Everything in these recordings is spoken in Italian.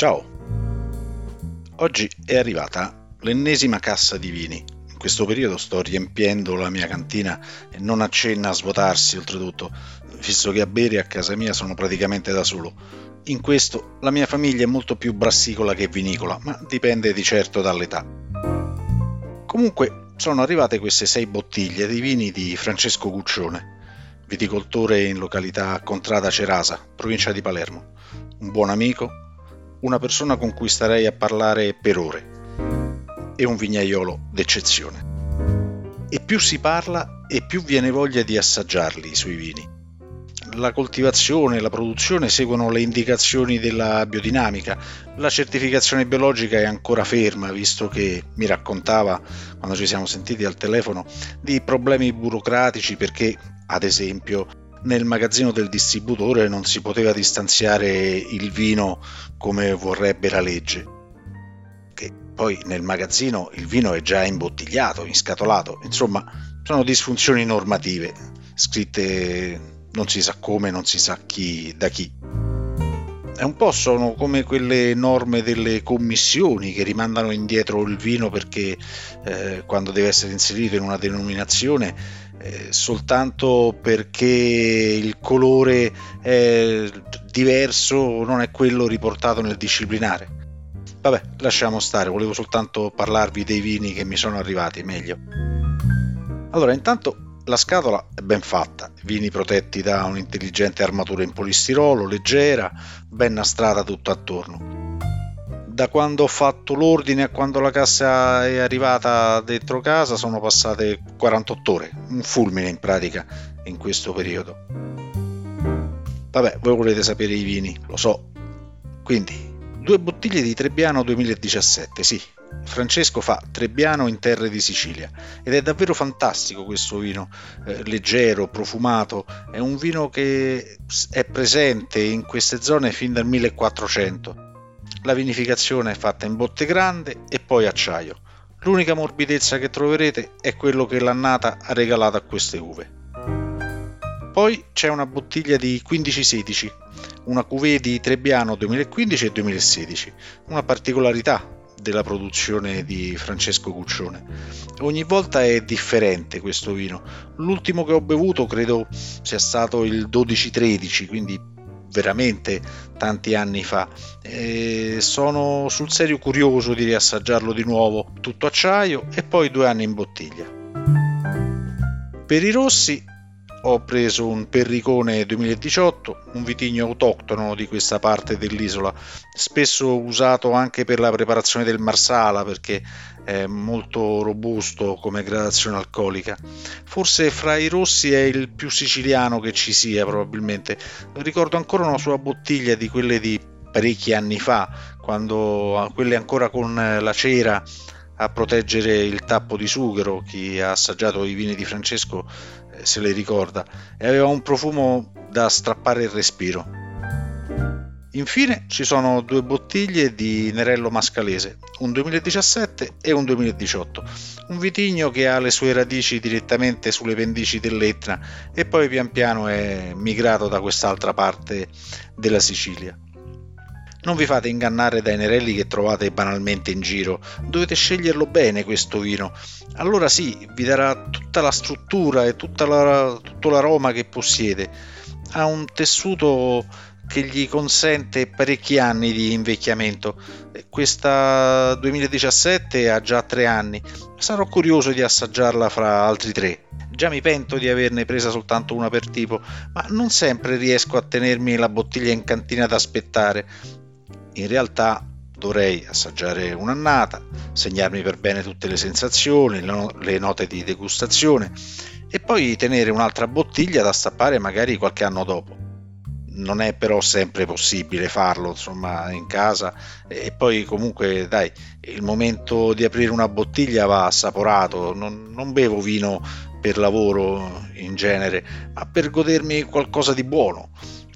Ciao! Oggi è arrivata l'ennesima cassa di vini. In questo periodo sto riempiendo la mia cantina e non accenna a svuotarsi oltretutto, visto che a bere a casa mia sono praticamente da solo. In questo la mia famiglia è molto più brassicola che vinicola, ma dipende di certo dall'età. Comunque sono arrivate queste sei bottiglie di vini di Francesco Guccione, viticoltore in località Contrada Cerasa, provincia di Palermo. Un buon amico, una persona con cui starei a parlare per ore e un vignaiolo d'eccezione. E più si parla e più viene voglia di assaggiarli i suoi vini. La coltivazione e la produzione seguono le indicazioni della biodinamica, la certificazione biologica è ancora ferma, visto che mi raccontava, quando ci siamo sentiti al telefono, di problemi burocratici perché ad esempio, nel magazzino del distributore non si poteva distanziare il vino come vorrebbe la legge. Che poi nel magazzino il vino è già imbottigliato, inscatolato, insomma, sono disfunzioni normative, scritte non si sa come, non si sa chi da chi. È un po' sono come quelle norme delle commissioni che rimandano indietro il vino perché eh, quando deve essere inserito in una denominazione eh, soltanto perché il colore è diverso non è quello riportato nel disciplinare. Vabbè, lasciamo stare, volevo soltanto parlarvi dei vini che mi sono arrivati meglio. Allora, intanto la scatola è ben fatta, vini protetti da un'intelligente armatura in polistirolo, leggera, ben nastrata tutto attorno da quando ho fatto l'ordine a quando la cassa è arrivata dentro casa sono passate 48 ore, un fulmine in pratica in questo periodo. Vabbè, voi volete sapere i vini, lo so. Quindi, due bottiglie di Trebbiano 2017, sì. Francesco fa Trebbiano in terre di Sicilia ed è davvero fantastico questo vino, eh, leggero, profumato, è un vino che è presente in queste zone fin dal 1400 la vinificazione è fatta in botte grande e poi acciaio. L'unica morbidezza che troverete è quello che l'annata ha regalato a queste uve. Poi c'è una bottiglia di 1516, una cuvée di Trebbiano 2015 e 2016, una particolarità della produzione di Francesco Cuccione. Ogni volta è differente questo vino. L'ultimo che ho bevuto credo sia stato il 1213, quindi veramente tanti anni fa. E sono sul serio curioso di riassaggiarlo di nuovo, tutto acciaio e poi due anni in bottiglia. Per i rossi ho preso un Perricone 2018, un vitigno autoctono di questa parte dell'isola, spesso usato anche per la preparazione del marsala perché è molto robusto come gradazione alcolica. Forse fra i rossi è il più siciliano che ci sia probabilmente. Ricordo ancora una sua bottiglia di quelle di parecchi anni fa, quando quelle ancora con la cera a proteggere il tappo di sughero. Chi ha assaggiato i vini di Francesco se le ricorda. E aveva un profumo da strappare il respiro. Infine ci sono due bottiglie di Nerello Mascalese, un 2017 e un 2018, un vitigno che ha le sue radici direttamente sulle pendici dell'Etna e poi pian piano è migrato da quest'altra parte della Sicilia. Non vi fate ingannare dai nerelli che trovate banalmente in giro, dovete sceglierlo bene questo vino. Allora sì, vi darà tutta la struttura e tutta la, tutto l'aroma che possiede. Ha un tessuto che gli consente parecchi anni di invecchiamento. Questa 2017 ha già tre anni. Sarò curioso di assaggiarla fra altri tre. Già mi pento di averne presa soltanto una per tipo, ma non sempre riesco a tenermi la bottiglia in cantina ad aspettare in realtà dovrei assaggiare un'annata, segnarmi per bene tutte le sensazioni, le note di degustazione e poi tenere un'altra bottiglia da stappare magari qualche anno dopo. Non è però sempre possibile farlo, insomma, in casa. E poi comunque, dai, il momento di aprire una bottiglia va assaporato, non, non bevo vino per lavoro in genere, ma per godermi qualcosa di buono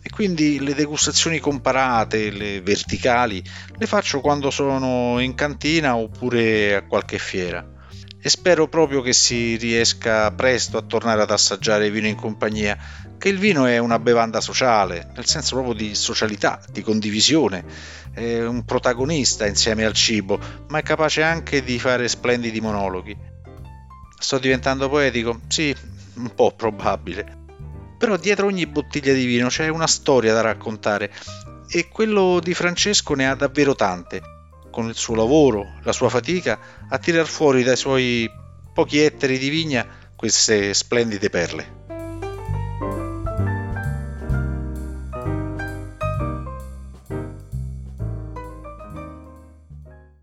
e quindi le degustazioni comparate, le verticali, le faccio quando sono in cantina oppure a qualche fiera. e spero proprio che si riesca presto a tornare ad assaggiare vino in compagnia, che il vino è una bevanda sociale, nel senso proprio di socialità, di condivisione, è un protagonista insieme al cibo, ma è capace anche di fare splendidi monologhi. Sto diventando poetico? Sì, un po' probabile. Però dietro ogni bottiglia di vino c'è una storia da raccontare e quello di Francesco ne ha davvero tante con il suo lavoro, la sua fatica, a tirar fuori dai suoi pochi ettari di vigna queste splendide perle.